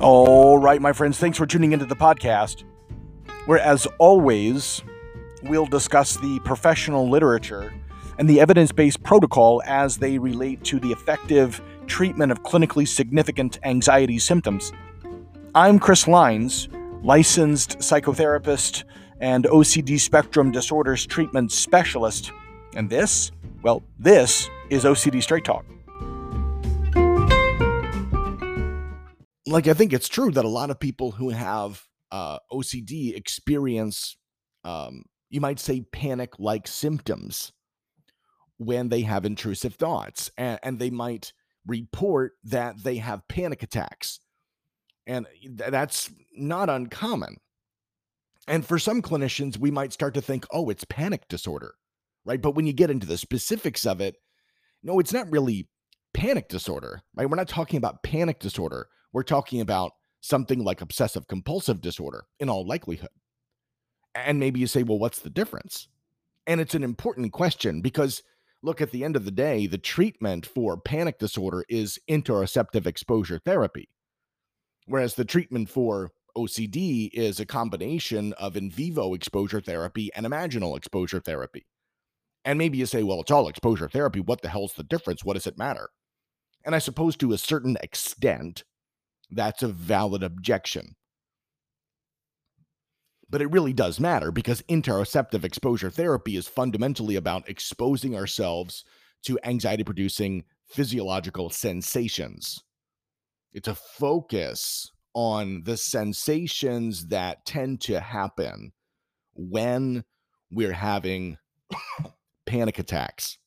All right, my friends, thanks for tuning into the podcast, where, as always, we'll discuss the professional literature and the evidence based protocol as they relate to the effective treatment of clinically significant anxiety symptoms. I'm Chris Lines, licensed psychotherapist and OCD spectrum disorders treatment specialist, and this, well, this is OCD Straight Talk. Like I think it's true that a lot of people who have uh, OCD experience, um, you might say, panic-like symptoms when they have intrusive thoughts, and, and they might report that they have panic attacks, and that's not uncommon. And for some clinicians, we might start to think, oh, it's panic disorder, right? But when you get into the specifics of it, no, it's not really panic disorder, right? We're not talking about panic disorder we're talking about something like obsessive compulsive disorder in all likelihood. And maybe you say, well, what's the difference? And it's an important question because, look, at the end of the day, the treatment for panic disorder is interoceptive exposure therapy, whereas the treatment for OCD is a combination of in vivo exposure therapy and imaginal exposure therapy. And maybe you say, well, it's all exposure therapy. What the hell's the difference? What does it matter? And I suppose to a certain extent, that's a valid objection. But it really does matter because interoceptive exposure therapy is fundamentally about exposing ourselves to anxiety producing physiological sensations. It's a focus on the sensations that tend to happen when we're having panic attacks.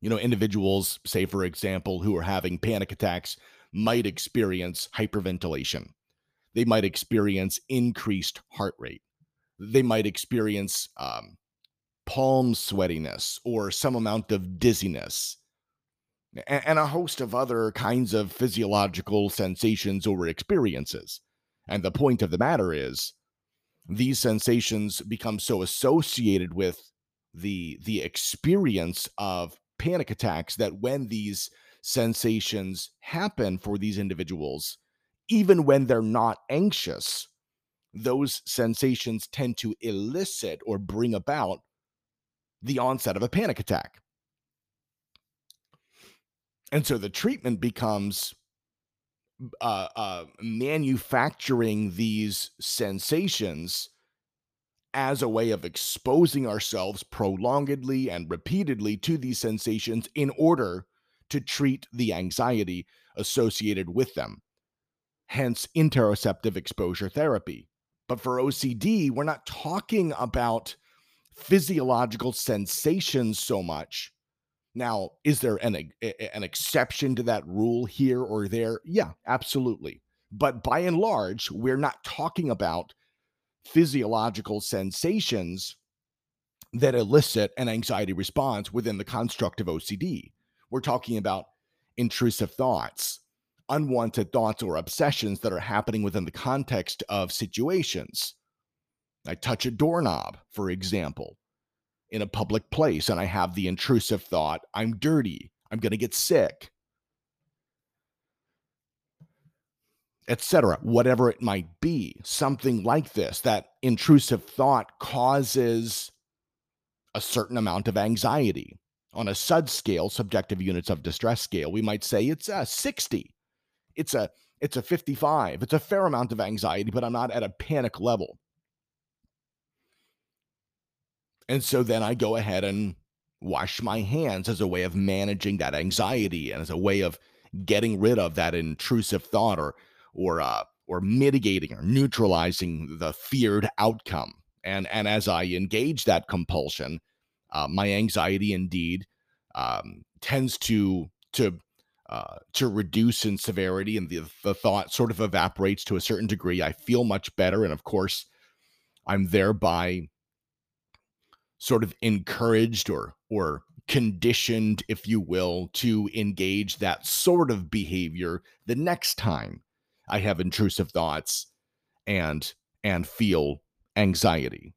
You know, individuals, say, for example, who are having panic attacks might experience hyperventilation. They might experience increased heart rate. They might experience um, palm sweatiness or some amount of dizziness and, a host of other kinds of physiological sensations or experiences. And the point of the matter is, these sensations become so associated with the the experience of panic attacks that when these sensations happen for these individuals, even when they're not anxious, those sensations tend to elicit or bring about the onset of a panic attack. And so the treatment becomes uh, uh, manufacturing these sensations as a way of exposing ourselves prolongedly and repeatedly to these sensations in order to treat the anxiety associated with them. Hence, interoceptive exposure therapy. But for OCD, we're not talking about physiological sensations so much. Now, is there an, an exception to that rule here or there? Yeah, absolutely. But by and large, we're not talking about physiological sensations that elicit an anxiety response within the construct of OCD. We're talking about intrusive thoughts, unwanted thoughts or obsessions that are happening within the context of situations. I touch a doorknob, for example, in a public place, and I have the intrusive thought, I'm dirty, I'm going to get sick, etc. Whatever it might be, something like this, that intrusive thought causes a certain amount of anxiety on a SUD scale, subjective units of distress scale, we might say it's a 60. It's a it's a 55. It's a fair amount of anxiety, but I'm not at a panic level. And so then I go ahead and wash my hands as a way of managing that anxiety and as a way of getting rid of that intrusive thought or or uh or mitigating or neutralizing the feared outcome. And and as I engage that compulsion, uh, my anxiety indeed um, tends to to uh, to reduce in severity, and the the thought sort of evaporates to a certain degree. I feel much better, and of course, I'm thereby sort of encouraged or or conditioned, if you will, to engage that sort of behavior the next time I have intrusive thoughts and and feel anxiety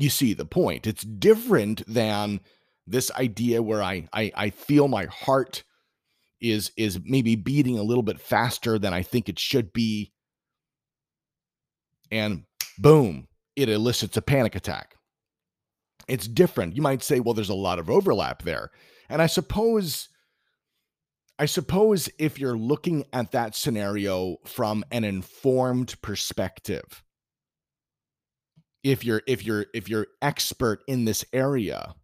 you see the point. It's different than this idea where I, I I feel my heart is is maybe beating a little bit faster than I think it should be and boom, it elicits a panic attack. It's different. You might say, well, there's a lot of overlap there. And I suppose I suppose if you're looking at that scenario from an informed perspective, if you're if you're if you're expert in this area,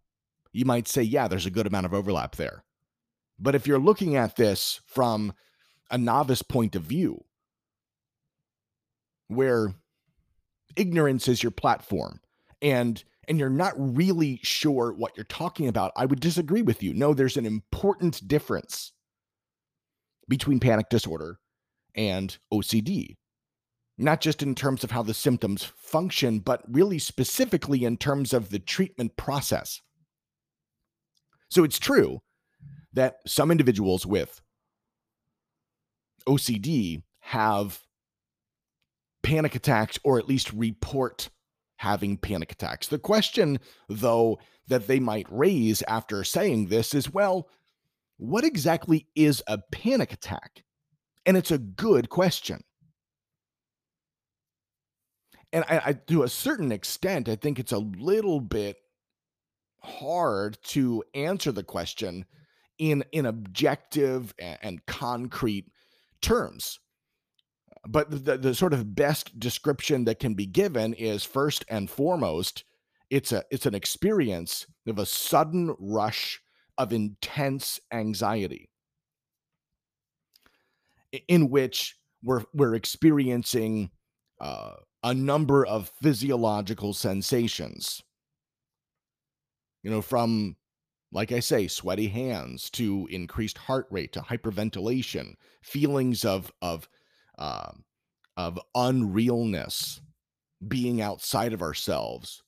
you might say, yeah, there's a good amount of overlap there. But if you're looking at this from a novice point of view, where ignorance is your platform and and you're not really sure what you're talking about, I would disagree with you. No, there's an important difference between panic disorder and OCD. Not just in terms of how the symptoms function, but really specifically in terms of the treatment process. So it's true that some individuals with OCD have panic attacks or at least report having panic attacks. The question, though, that they might raise after saying this is well, what exactly is a panic attack? And it's a good question. And I, I, to a certain extent, I think it's a little bit hard to answer the question in in objective and, and concrete terms. But the, the sort of best description that can be given is first and foremost it's a it's an experience of a sudden rush of intense anxiety in which we're we're experiencing uh, a number of physiological sensations you know from like i say sweaty hands to increased heart rate to hyperventilation feelings of of uh, of unrealness, being outside of ourselves,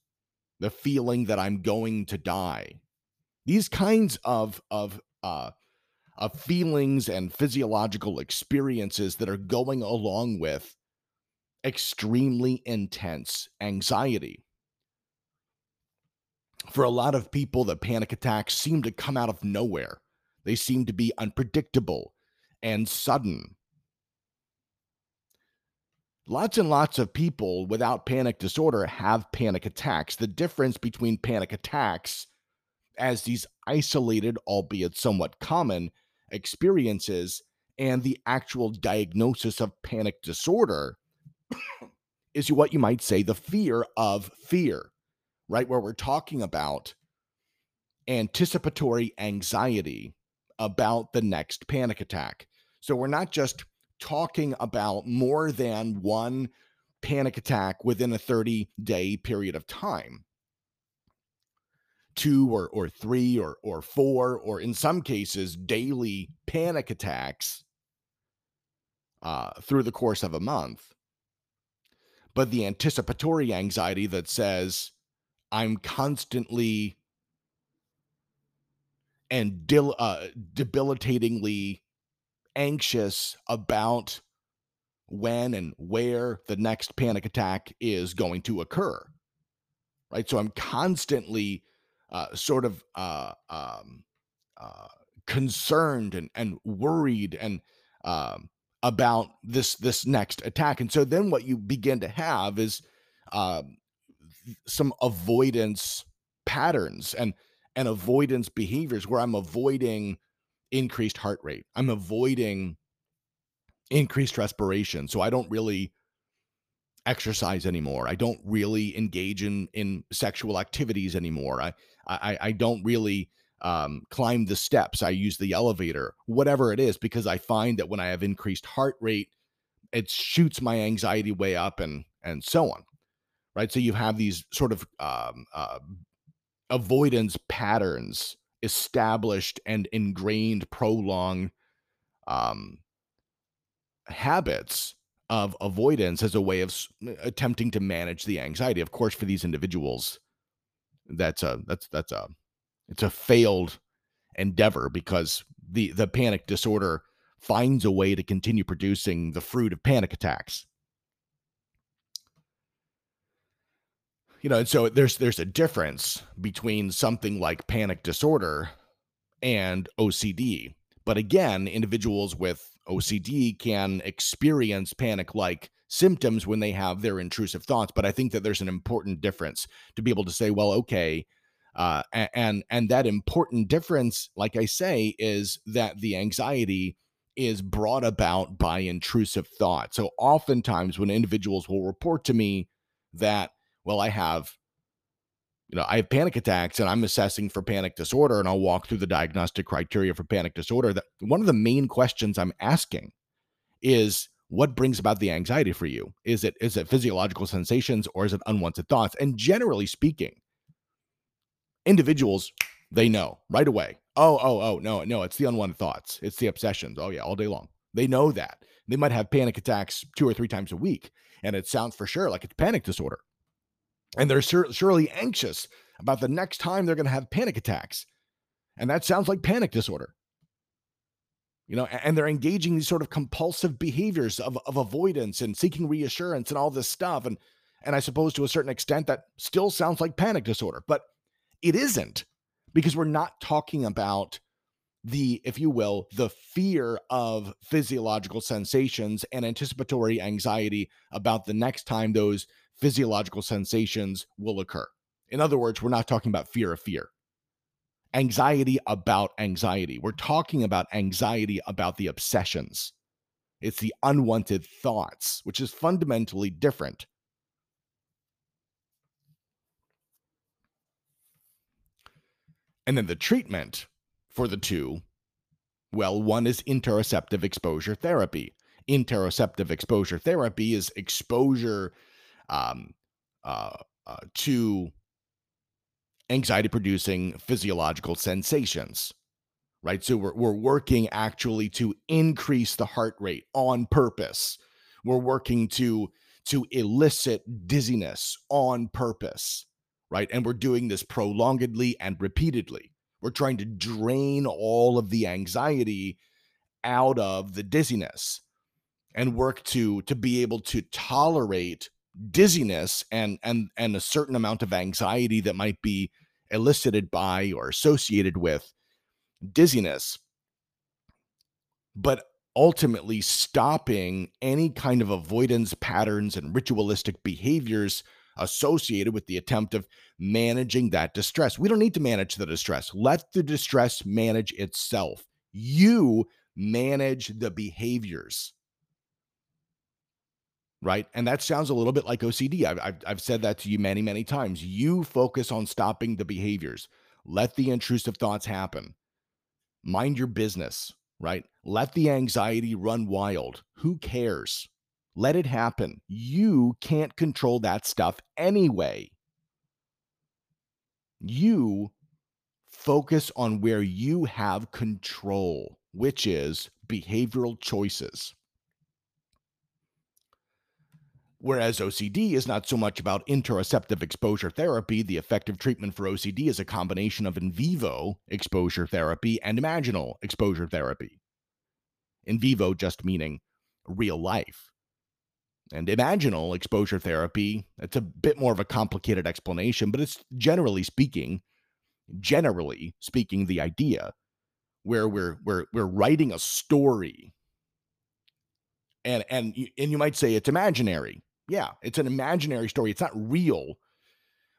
the feeling that I'm going to die. These kinds of of uh, of feelings and physiological experiences that are going along with extremely intense anxiety. For a lot of people, the panic attacks seem to come out of nowhere. They seem to be unpredictable and sudden lots and lots of people without panic disorder have panic attacks. The difference between panic attacks as these isolated, albeit somewhat common, experiences and the actual diagnosis of panic disorder is what you might say the fear of fear, right? Where we're talking about anticipatory anxiety about the next panic attack. So we're not just talking about more than one panic attack within a 30 day period of time two or or three or or four or in some cases daily panic attacks uh, through the course of a month but the anticipatory anxiety that says i'm constantly and dil- uh, debilitatingly anxious about when and where the next panic attack is going to occur. Right. So I'm constantly uh, sort of uh, um, uh, concerned and, and worried and um, about this this next attack. And so then what you begin to have is um, some avoidance patterns and and avoidance behaviors where I'm avoiding increased heart rate. I'm avoiding increased respiration. So I don't really exercise anymore. I don't really engage in in sexual activities anymore. I I, I don't really um, climb the steps. I use the elevator, whatever it is, because I find that when I have increased heart rate, it shoots my anxiety way up and and so on. Right. So you have these sort of um, uh, avoidance patterns established and ingrained prolonged um, habits of avoidance as a way of attempting to manage the anxiety. Of course, for these individuals, that's a that's that's a it's a failed endeavor because the the panic disorder finds a way to continue producing the fruit of panic attacks. you know, and so there's there's a difference between something like panic disorder and OCD. But again, individuals with OCD can experience panic like symptoms when they have their intrusive thoughts. But I think that there's an important difference to be able to say, well, okay. Uh, and and that important difference, like I say, is that the anxiety is brought about by intrusive thought. So oftentimes when individuals will report to me that, well, I have, you know, I have panic attacks and I'm assessing for panic disorder and I'll walk through the diagnostic criteria for panic disorder. That one of the main questions I'm asking is what brings about the anxiety for you? Is it is it physiological sensations or is it unwanted thoughts? And generally speaking, individuals they know right away. Oh, oh, oh, no, no, it's the unwanted thoughts. It's the obsessions. Oh, yeah, all day long. They know that. They might have panic attacks two or three times a week. And it sounds for sure like it's panic disorder. And they're sur- surely anxious about the next time they're going to have panic attacks. And that sounds like panic disorder. You know, and they're engaging these sort of compulsive behaviors of, of avoidance and seeking reassurance and all this stuff. And and I suppose to a certain extent that still sounds like panic disorder, but it isn't because we're not talking about the, if you will, the fear of physiological sensations and anticipatory anxiety about the next time those physiological sensations will occur. In other words, we're not talking about fear of fear. Anxiety about anxiety. We're talking about anxiety about the obsessions. It's the unwanted thoughts, which is fundamentally different. And then the treatment for the two, well, one is interoceptive exposure therapy. Interoceptive exposure therapy is exposure um, uh, uh, to anxiety producing physiological sensations right? So we're, we're working actually to increase the heart rate on purpose. We're working to to elicit dizziness on purpose right? And we're doing this prolongedly and repeatedly. We're trying to drain all of the anxiety out of the dizziness and work to to be able to tolerate dizziness and and and a certain amount of anxiety that might be elicited by or associated with dizziness but ultimately stopping any kind of avoidance patterns and ritualistic behaviors associated with the attempt of managing that distress. We don't need to manage the distress. Let the distress manage itself. You manage the behaviors. Right. And that sounds a little bit like OCD. I've, I've, I've said that to you many, many times. You focus on stopping the behaviors, let the intrusive thoughts happen. Mind your business, right? Let the anxiety run wild. Who cares? Let it happen. You can't control that stuff anyway. You focus on where you have control, which is behavioral choices. Whereas OCD is not so much about interoceptive exposure therapy, the effective treatment for OCD is a combination of in vivo exposure therapy and imaginal exposure therapy. In vivo just meaning real life. And imaginal exposure therapy, it's a bit more of a complicated explanation, but it's generally speaking, generally speaking, the idea where we're we're we're writing a story. And and and you might say it's imaginary. Yeah, it's an imaginary story. It's not real,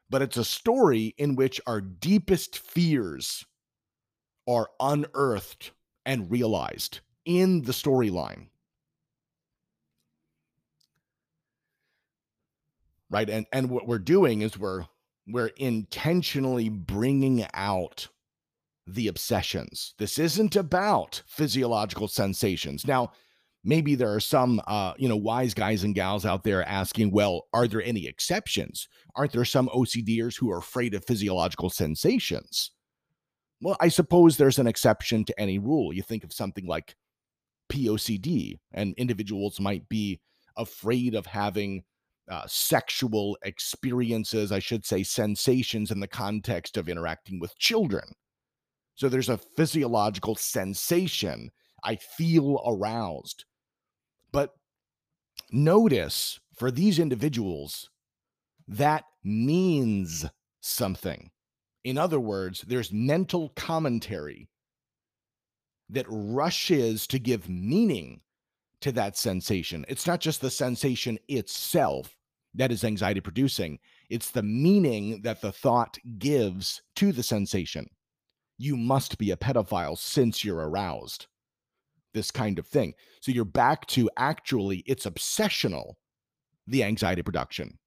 but it's a story in which our deepest fears are unearthed and realized in the storyline. Right? And and what we're doing is we're we're intentionally bringing out the obsessions. This isn't about physiological sensations. Now maybe there are some uh you know wise guys and gals out there asking well are there any exceptions? Aren't there some ocders who are afraid of physiological sensations? Well i suppose there's an exception to any rule. You think of something like pocd and individuals might be afraid of having uh, sexual experiences, I should say, sensations in the context of interacting with children. So there's a physiological sensation. I feel aroused. But notice for these individuals, that means something. In other words, there's mental commentary that rushes to give meaning to that sensation. It's not just the sensation itself that is anxiety producing, it's the meaning that the thought gives to the sensation. You must be a pedophile since you're aroused. This kind of thing. So you're back to actually, it's obsessional, the anxiety production.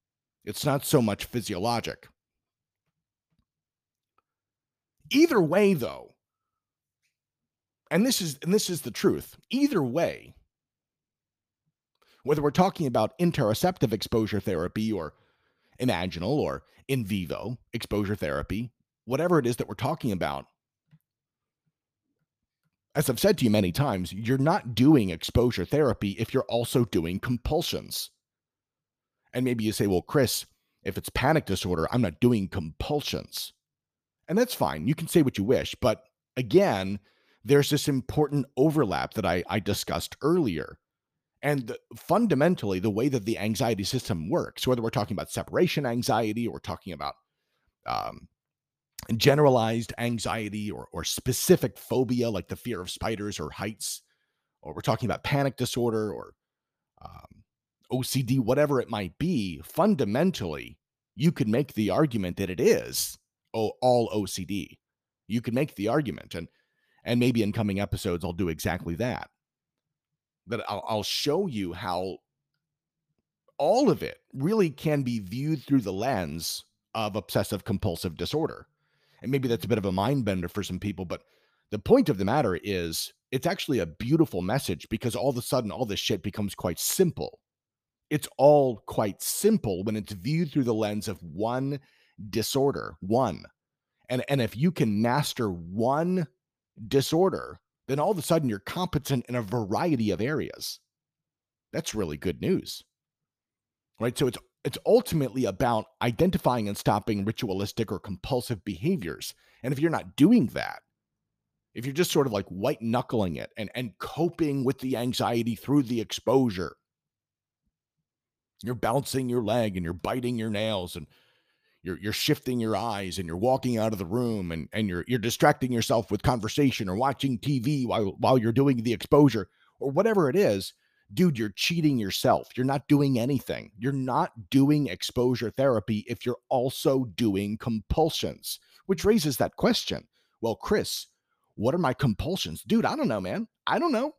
It's not so much physiologic. Either way, though, and this is and this is the truth. Either way, whether we're talking about interoceptive exposure therapy or imaginal or in vivo exposure therapy, whatever it is that we're talking about, as I've said to you many times, you're not doing exposure therapy if you're also doing compulsions. And maybe you say, well, Chris, if it's panic disorder, I'm not doing compulsions. And that's fine. You can say what you wish. But again, there's this important overlap that I, I discussed earlier. And the, fundamentally, the way that the anxiety system works, whether we're talking about separation anxiety or talking about um, generalized anxiety or, or specific phobia, like the fear of spiders or heights, or we're talking about panic disorder or um, OCD, whatever it might be, fundamentally, you could make the argument that it is all OCD. You could make the argument. And and maybe in coming episodes, I'll do exactly that. But I'll, I'll show you how all of it really can be viewed through the lens of obsessive compulsive disorder. And maybe that's a bit of a mind bender for some people, but the point of the matter is it's actually a beautiful message because all of a sudden all this shit becomes quite simple. It's all quite simple when it's viewed through the lens of one disorder, one. And and if you can master one disorder, then all of a sudden you're competent in a variety of areas. That's really good news. Right? So it's it's ultimately about identifying and stopping ritualistic or compulsive behaviors. And if you're not doing that, if you're just sort of like white knuckling it and, and coping with the anxiety through the exposure, you're bouncing your leg and you're biting your nails and you're you're shifting your eyes and you're walking out of the room and and you're you're distracting yourself with conversation or watching TV while while you're doing the exposure or whatever it is dude you're cheating yourself. You're not doing anything. You're not doing exposure therapy if you're also doing compulsions which raises that question. Well chris what are my compulsions? Dude i don't know man. I don't know.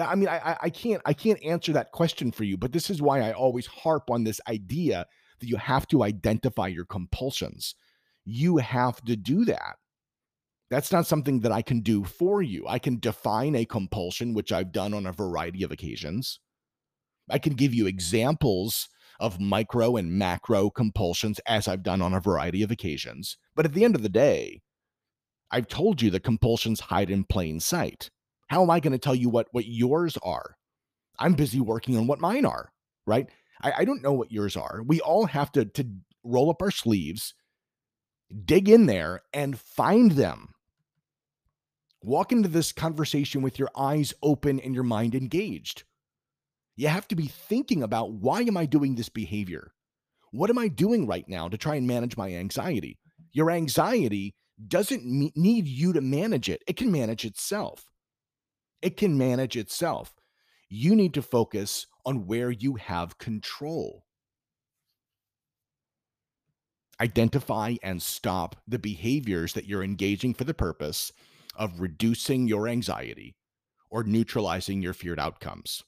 I mean i i can't i can't answer that question for you but this is why i always harp on this idea you have to identify your compulsions. You have to do that. That's not something that I can do for you. I can define a compulsion, which I've done on a variety of occasions. I can give you examples of micro and macro compulsions as I've done on a variety of occasions. But at the end of the day, I've told you that compulsions hide in plain sight. How am I going to tell you what, what yours are? I'm busy working on what mine are, right? I, I don't know what yours are. We all have to to roll up our sleeves, dig in there, and find them. Walk into this conversation with your eyes open and your mind engaged. You have to be thinking about why am I doing this behavior? What am I doing right now to try and manage my anxiety? Your anxiety doesn't need you to manage it, it can manage itself. It can manage itself. You need to focus on where you have control. Identify and stop the behaviors that you're engaging for the purpose of reducing your anxiety or neutralizing your feared outcomes.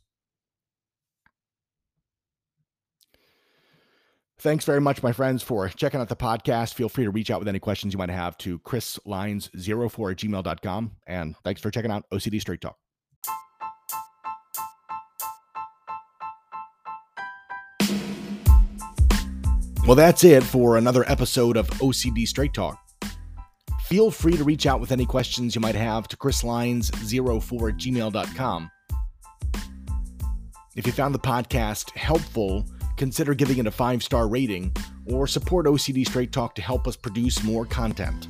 Thanks very much, my friends, for checking out the podcast. Feel free to reach out with any questions you might have to chrislines04 at gmail.com. And thanks for checking out OCD Straight Talk. Well, that's it for another episode of OCD Straight Talk. Feel free to reach out with any questions you might have to chrislines04 at gmail.com. If you found the podcast helpful, consider giving it a five star rating or support OCD Straight Talk to help us produce more content.